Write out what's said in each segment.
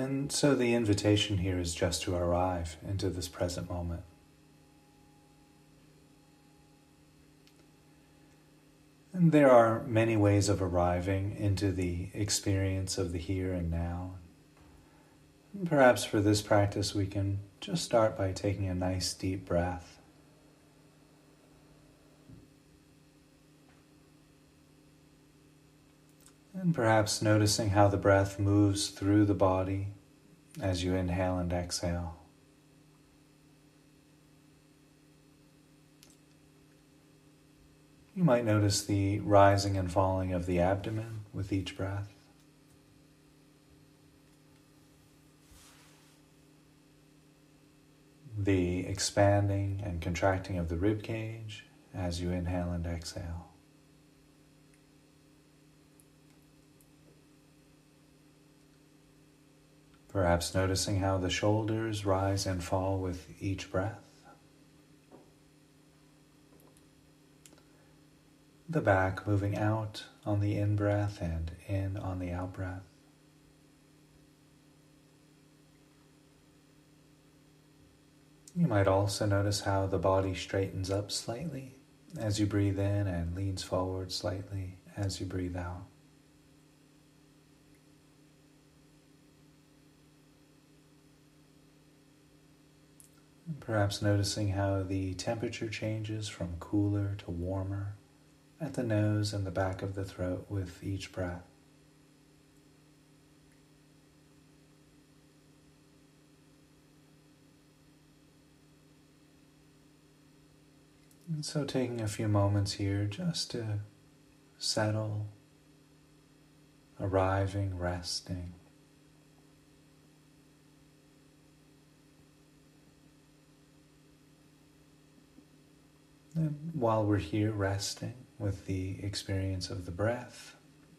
And so the invitation here is just to arrive into this present moment. And there are many ways of arriving into the experience of the here and now. Perhaps for this practice, we can just start by taking a nice deep breath. And perhaps noticing how the breath moves through the body as you inhale and exhale. You might notice the rising and falling of the abdomen with each breath. The expanding and contracting of the rib cage as you inhale and exhale. Perhaps noticing how the shoulders rise and fall with each breath. The back moving out on the in breath and in on the out breath. You might also notice how the body straightens up slightly as you breathe in and leans forward slightly as you breathe out. Perhaps noticing how the temperature changes from cooler to warmer at the nose and the back of the throat with each breath. And so, taking a few moments here just to settle, arriving, resting. And while we're here resting with the experience of the breath,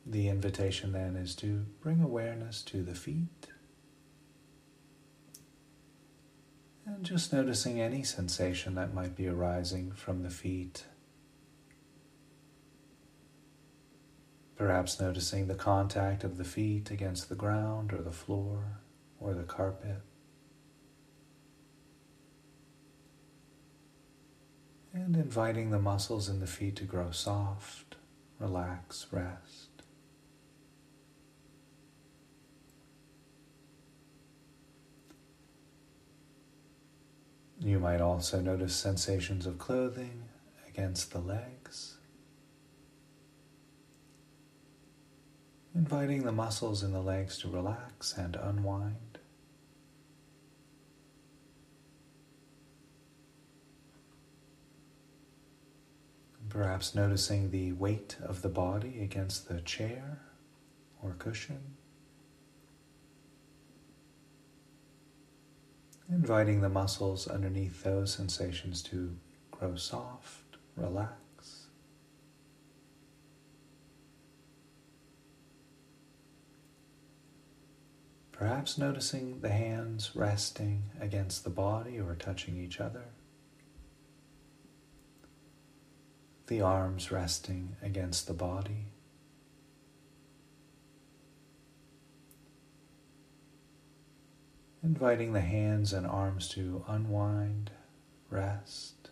the invitation then is to bring awareness to the feet. And just noticing any sensation that might be arising from the feet. Perhaps noticing the contact of the feet against the ground or the floor or the carpet. And inviting the muscles in the feet to grow soft, relax, rest. You might also notice sensations of clothing against the legs, inviting the muscles in the legs to relax and unwind. Perhaps noticing the weight of the body against the chair or cushion. Inviting the muscles underneath those sensations to grow soft, relax. Perhaps noticing the hands resting against the body or touching each other. The arms resting against the body. Inviting the hands and arms to unwind, rest.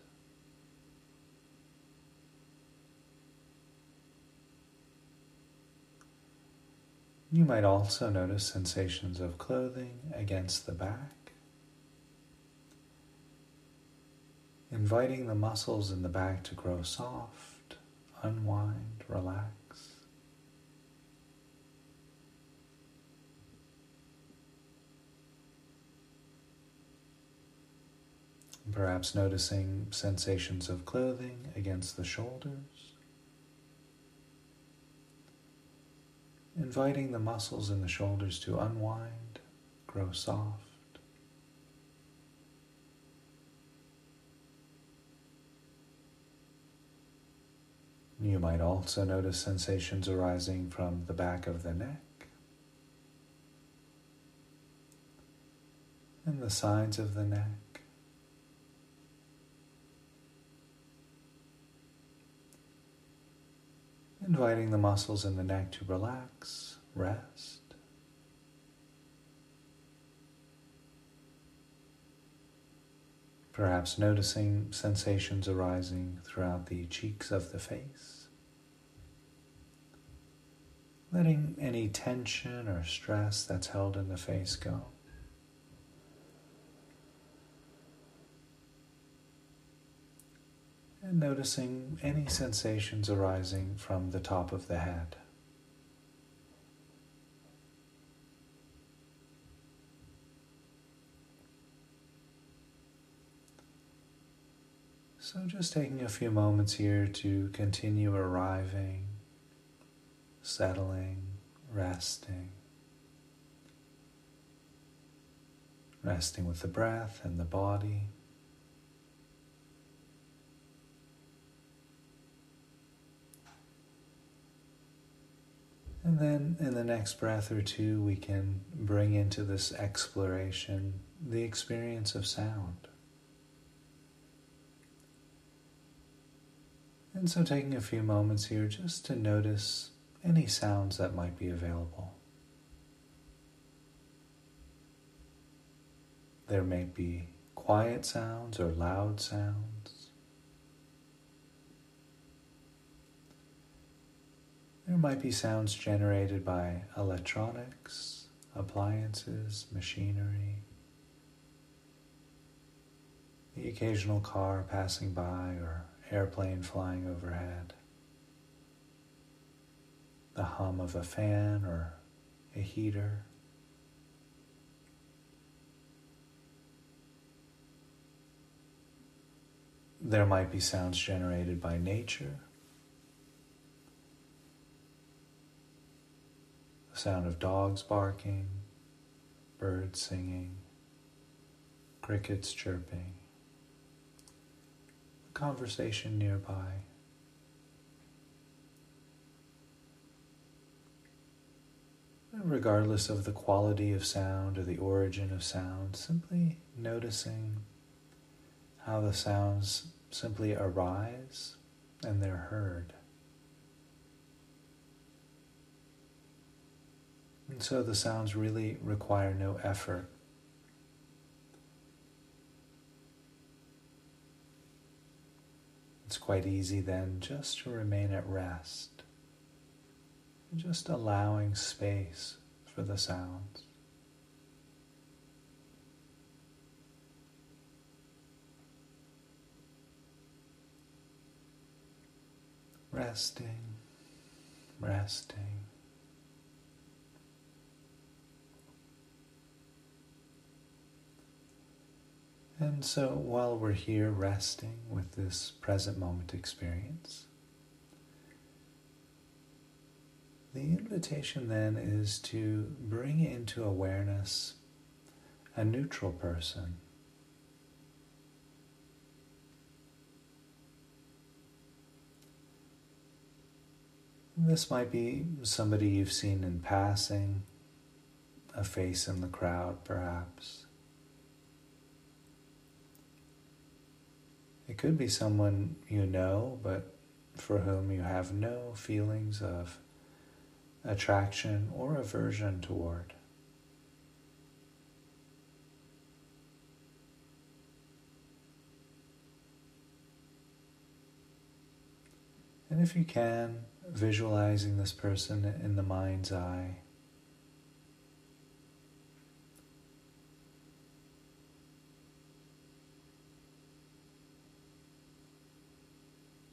You might also notice sensations of clothing against the back. Inviting the muscles in the back to grow soft, unwind, relax. Perhaps noticing sensations of clothing against the shoulders. Inviting the muscles in the shoulders to unwind, grow soft. You might also notice sensations arising from the back of the neck and the sides of the neck. Inviting the muscles in the neck to relax, rest. Perhaps noticing sensations arising throughout the cheeks of the face. Letting any tension or stress that's held in the face go. And noticing any sensations arising from the top of the head. So, just taking a few moments here to continue arriving, settling, resting, resting with the breath and the body. And then in the next breath or two, we can bring into this exploration the experience of sound. And so, taking a few moments here just to notice any sounds that might be available. There may be quiet sounds or loud sounds. There might be sounds generated by electronics, appliances, machinery, the occasional car passing by or airplane flying overhead, the hum of a fan or a heater. There might be sounds generated by nature. The sound of dogs barking, birds singing, crickets chirping conversation nearby. Regardless of the quality of sound or the origin of sound, simply noticing how the sounds simply arise and they're heard. And so the sounds really require no effort quite easy then just to remain at rest, just allowing space for the sounds. Resting, resting. And so while we're here resting with this present moment experience, the invitation then is to bring into awareness a neutral person. This might be somebody you've seen in passing, a face in the crowd perhaps. It could be someone you know, but for whom you have no feelings of attraction or aversion toward. And if you can, visualizing this person in the mind's eye.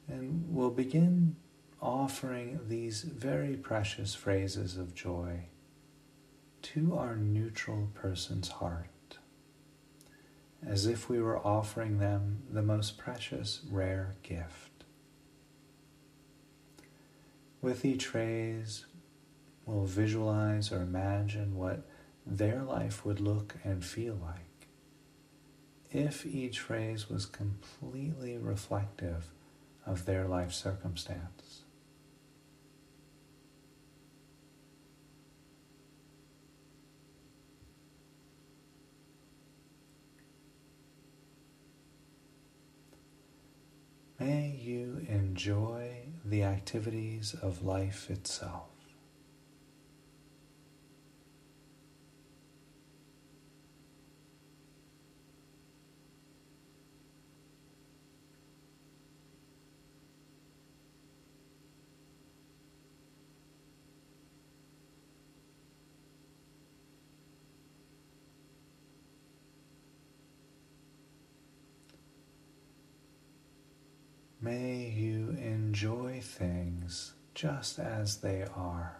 And we'll begin offering these very precious phrases of joy to our neutral person's heart, as if we were offering them the most precious, rare gift. With each phrase, we'll visualize or imagine what their life would look and feel like if each phrase was completely reflective of their life circumstance. May you enjoy the activities of life itself. May you enjoy things just as they are.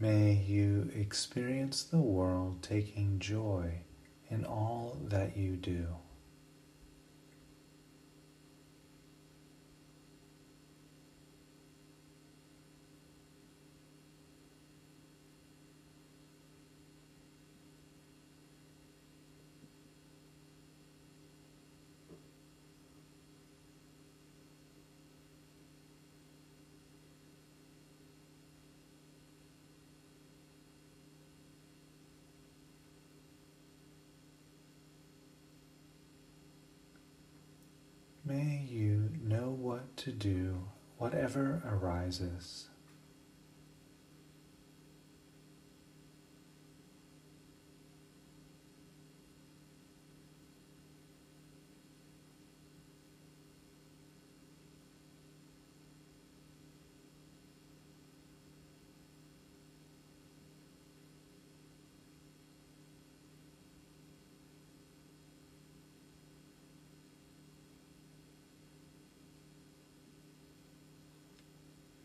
May you experience the world taking joy in all that you do. May you know what to do, whatever arises.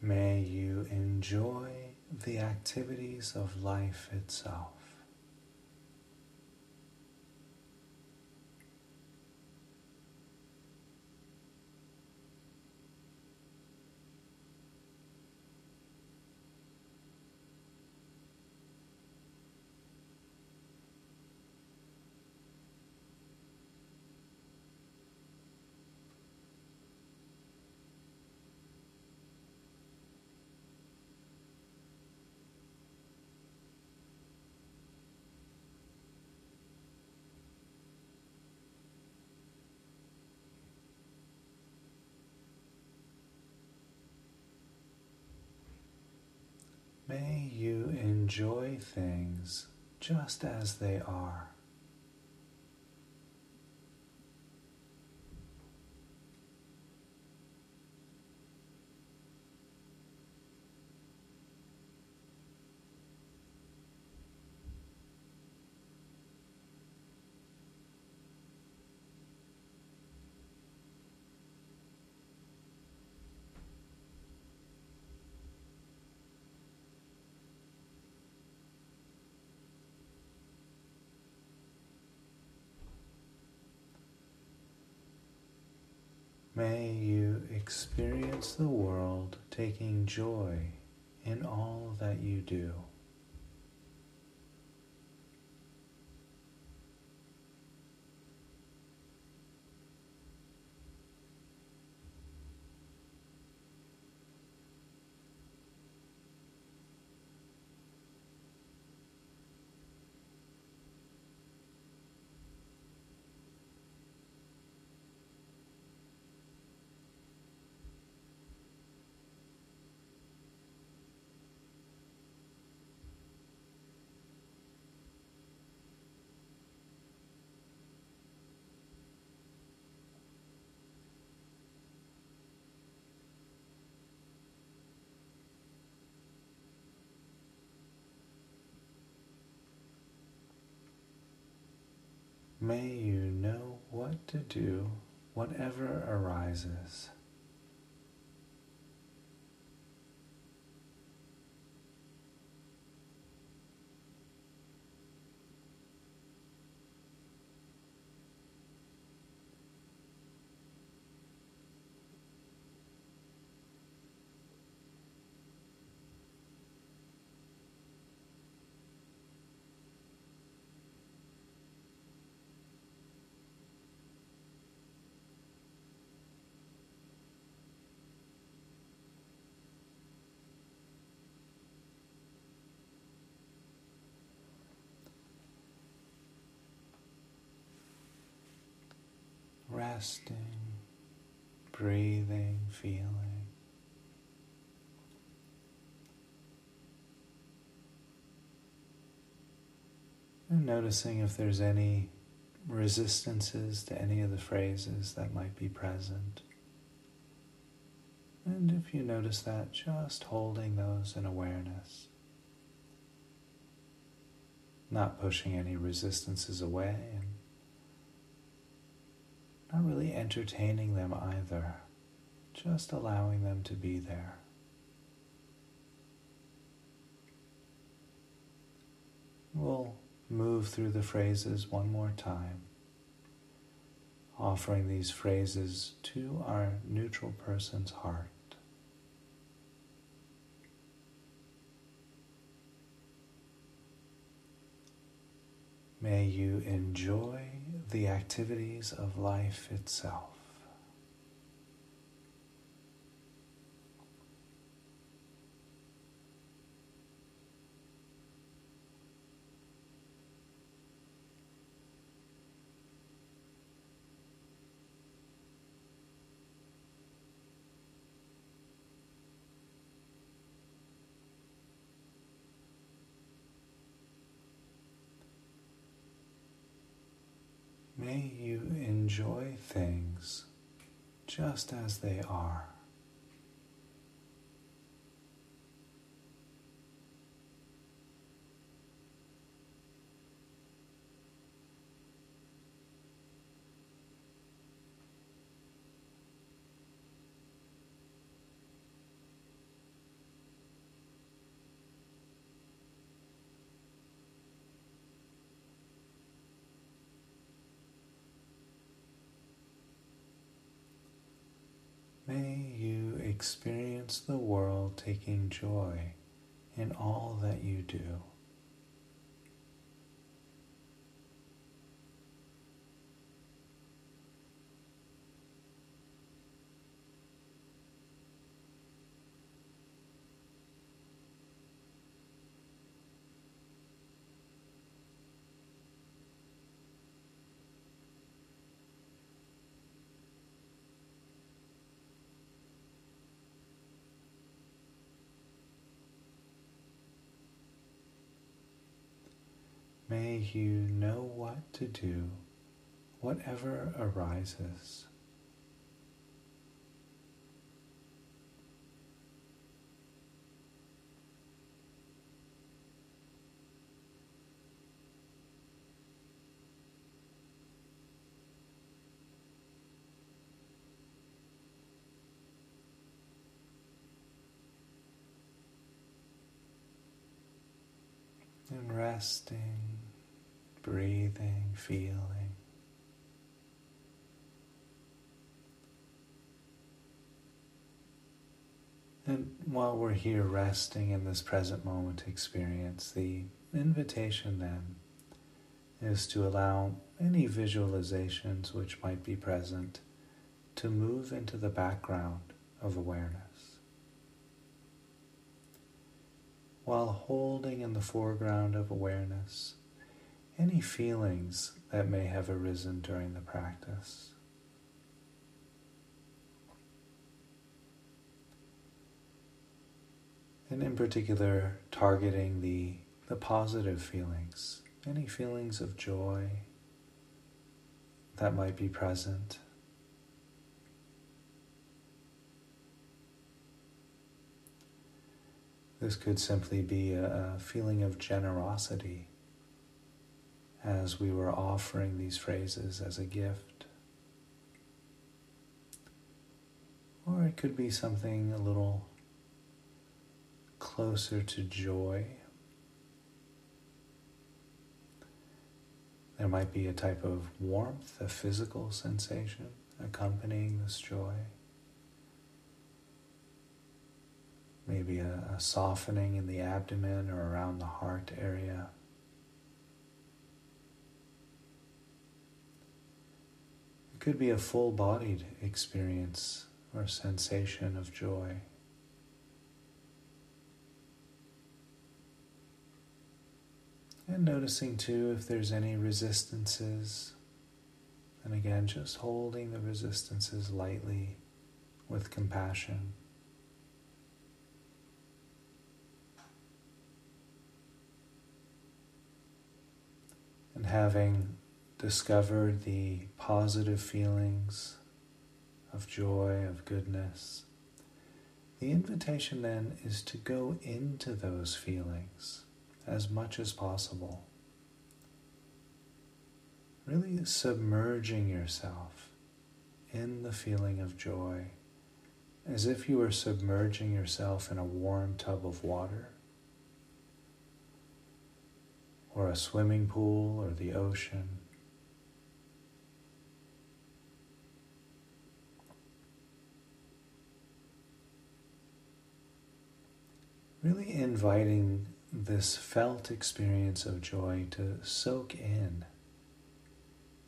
May you enjoy the activities of life itself. May you enjoy things just as they are. May you experience the world taking joy in all that you do. May you know what to do, whatever arises. Resting, breathing, feeling. And noticing if there's any resistances to any of the phrases that might be present. And if you notice that, just holding those in awareness. Not pushing any resistances away and not really entertaining them either, just allowing them to be there. We'll move through the phrases one more time, offering these phrases to our neutral person's heart. May you enjoy the activities of life itself. Enjoy things just as they are. May you experience the world taking joy in all that you do. You know what to do, whatever arises. and resting, breathing, feeling. And while we're here resting in this present moment experience, the invitation then is to allow any visualizations which might be present to move into the background of awareness. while holding in the foreground of awareness any feelings that may have arisen during the practice. And in particular, targeting the, the positive feelings, any feelings of joy that might be present. This could simply be a, a feeling of generosity as we were offering these phrases as a gift. Or it could be something a little closer to joy. There might be a type of warmth, a physical sensation accompanying this joy. maybe a, a softening in the abdomen or around the heart area. Could be a full bodied experience or sensation of joy. And noticing too if there's any resistances And again, just holding the resistances lightly with compassion. And having discovered the positive feelings of joy, of goodness, the invitation then is to go into those feelings as much as possible. Really submerging yourself in the feeling of joy as if you were submerging yourself in a warm tub of water or a swimming pool or the ocean. Really inviting this felt experience of joy to soak in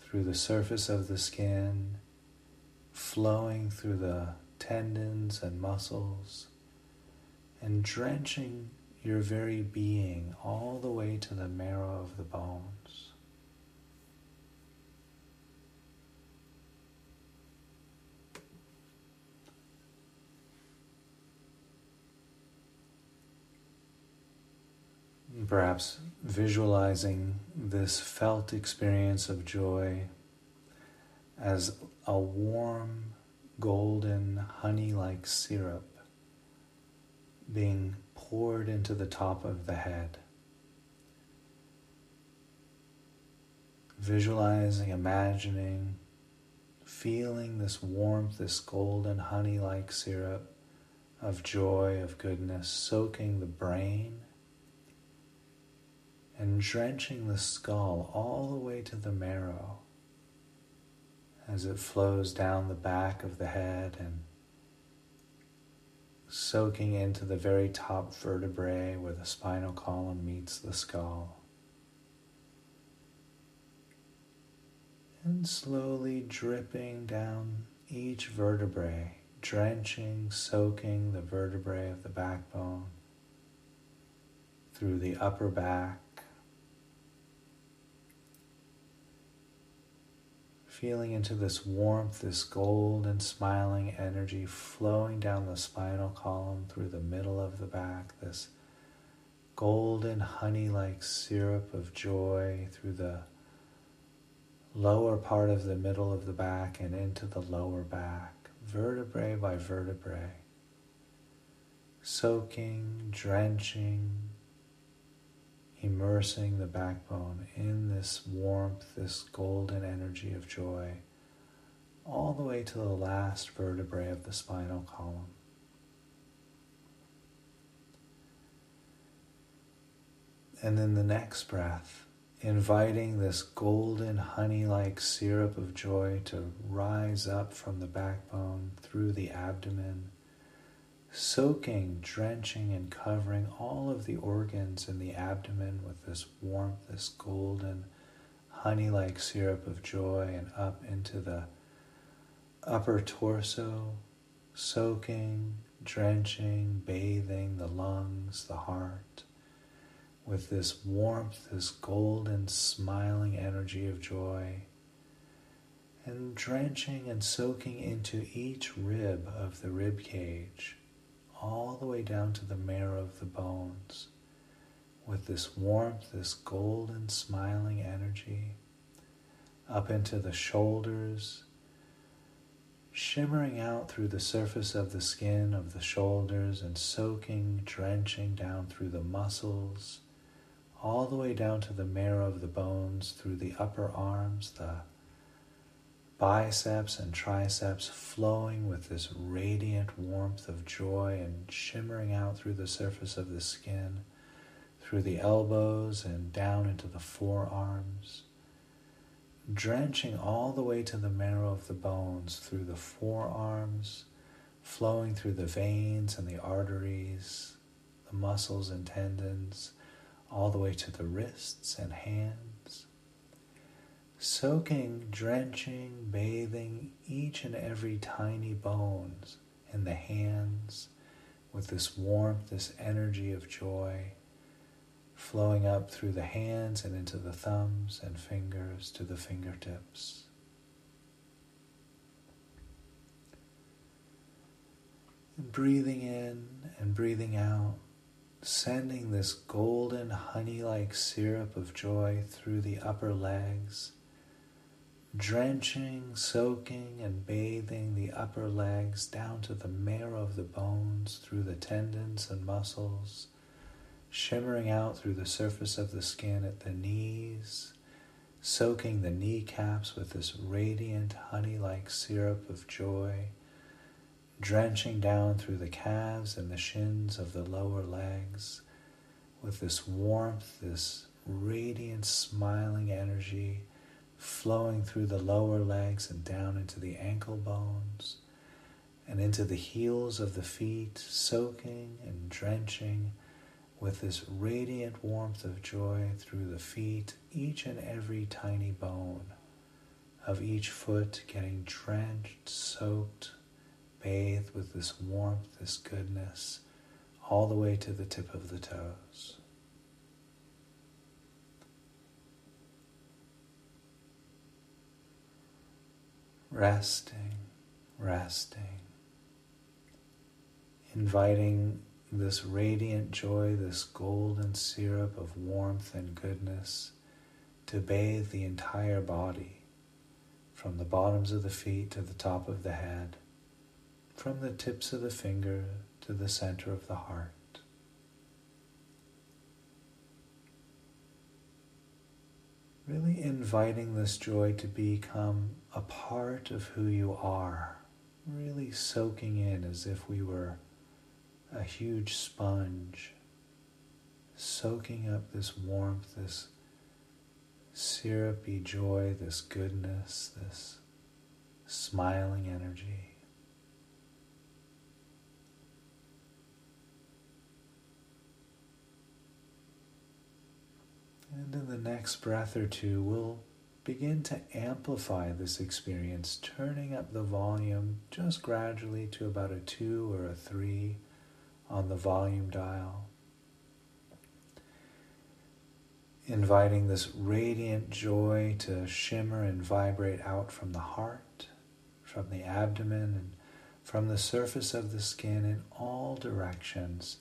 through the surface of the skin, flowing through the tendons and muscles, and drenching your very being all the way to the marrow of the bones. Perhaps visualizing this felt experience of joy as a warm, golden, honey like syrup being poured into the top of the head. Visualizing, imagining, feeling this warmth, this golden honey like syrup of joy, of goodness, soaking the brain and drenching the skull all the way to the marrow as it flows down the back of the head and soaking into the very top vertebrae where the spinal column meets the skull. And slowly dripping down each vertebrae, drenching, soaking the vertebrae of the backbone through the upper back feeling into this warmth, this golden smiling energy flowing down the spinal column through the middle of the back, this golden honey like syrup of joy through the lower part of the middle of the back and into the lower back, vertebrae by vertebrae, soaking, drenching, immersing the backbone in this warmth, this golden energy of joy, all the way to the last vertebrae of the spinal column. And then the next breath, inviting this golden honey like syrup of joy to rise up from the backbone through the abdomen soaking, drenching, and covering all of the organs in the abdomen with this warmth, this golden, honey like syrup of joy, and up into the upper torso, soaking, drenching, bathing the lungs, the heart with this warmth, this golden, smiling energy of joy, and drenching and soaking into each rib of the rib cage all the way down to the marrow of the bones with this warmth, this golden smiling energy up into the shoulders, shimmering out through the surface of the skin of the shoulders and soaking, drenching down through the muscles, all the way down to the marrow of the bones, through the upper arms, the biceps and triceps flowing with this radiant warmth of joy and shimmering out through the surface of the skin, through the elbows and down into the forearms, drenching all the way to the marrow of the bones through the forearms, flowing through the veins and the arteries, the muscles and tendons, all the way to the wrists and hands soaking, drenching, bathing each and every tiny bones in the hands with this warmth, this energy of joy flowing up through the hands and into the thumbs and fingers to the fingertips. And breathing in and breathing out, sending this golden honey like syrup of joy through the upper legs drenching, soaking, and bathing the upper legs down to the marrow of the bones, through the tendons and muscles, shimmering out through the surface of the skin at the knees soaking the kneecaps with this radiant honey like syrup of joy, drenching down through the calves and the shins of the lower legs with this warmth, this radiant, smiling energy flowing through the lower legs and down into the ankle bones and into the heels of the feet, soaking and drenching with this radiant warmth of joy through the feet, each and every tiny bone of each foot getting drenched, soaked, bathed with this warmth, this goodness, all the way to the tip of the toes. Resting, resting, inviting this radiant joy, this golden syrup of warmth and goodness to bathe the entire body, from the bottoms of the feet to the top of the head, from the tips of the finger to the center of the heart. Really inviting this joy to become a part of who you are, really soaking in as if we were a huge sponge, soaking up this warmth, this syrupy joy, this goodness, this smiling energy. And in the next breath or two, we'll begin to amplify this experience, turning up the volume just gradually to about a two or a three on the volume dial. Inviting this radiant joy to shimmer and vibrate out from the heart, from the abdomen, and from the surface of the skin in all directions,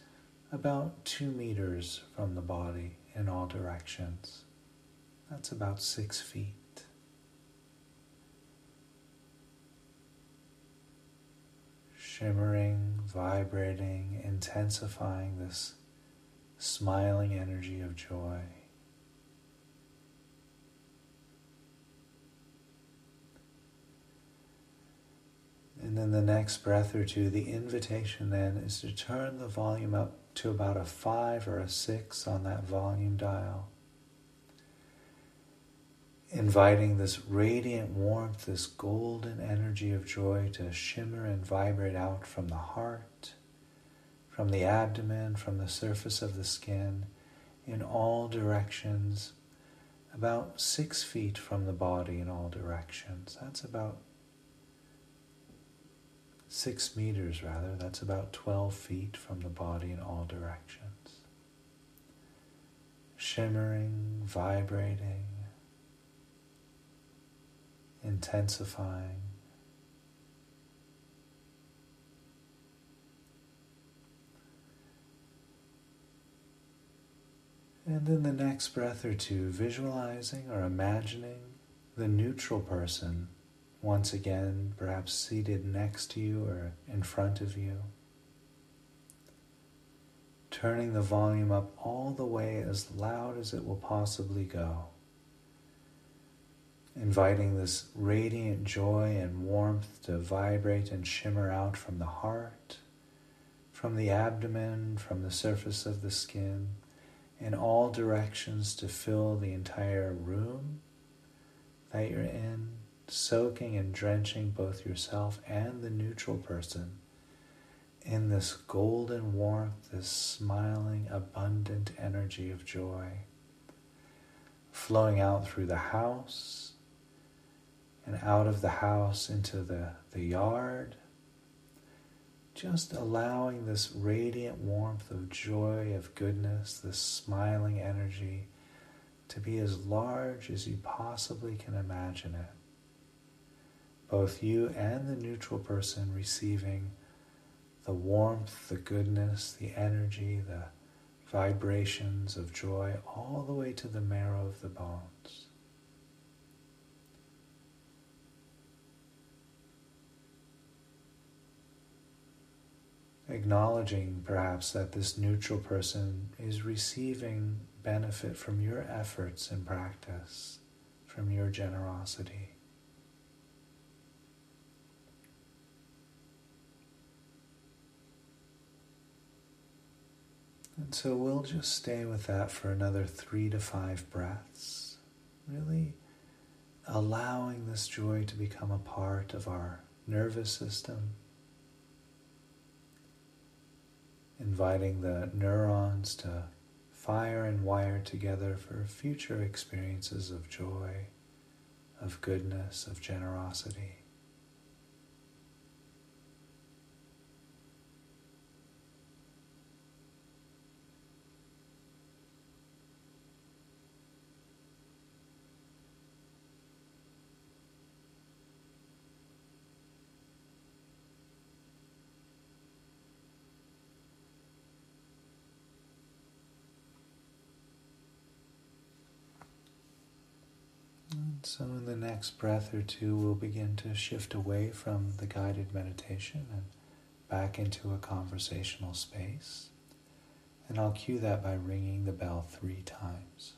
about two meters from the body in all directions. That's about six feet. shimmering, vibrating, intensifying this smiling energy of joy. And then the next breath or two, the invitation then is to turn the volume up to about a five or a six on that volume dial inviting this radiant warmth, this golden energy of joy to shimmer and vibrate out from the heart, from the abdomen, from the surface of the skin, in all directions, about six feet from the body in all directions. That's about six meters, rather. That's about 12 feet from the body in all directions. Shimmering, vibrating intensifying. And in the next breath or two, visualizing or imagining the neutral person once again, perhaps seated next to you or in front of you. Turning the volume up all the way as loud as it will possibly go inviting this radiant joy and warmth to vibrate and shimmer out from the heart, from the abdomen, from the surface of the skin, in all directions to fill the entire room that you're in, soaking and drenching both yourself and the neutral person in this golden warmth, this smiling, abundant energy of joy, flowing out through the house and out of the house into the, the yard. Just allowing this radiant warmth of joy, of goodness, this smiling energy to be as large as you possibly can imagine it. Both you and the neutral person receiving the warmth, the goodness, the energy, the vibrations of joy all the way to the marrow of the bones. Acknowledging perhaps that this neutral person is receiving benefit from your efforts and practice, from your generosity. And so we'll just stay with that for another three to five breaths, really allowing this joy to become a part of our nervous system, inviting the neurons to fire and wire together for future experiences of joy, of goodness, of generosity. So, in the next breath or two, we'll begin to shift away from the guided meditation and back into a conversational space. And I'll cue that by ringing the bell three times.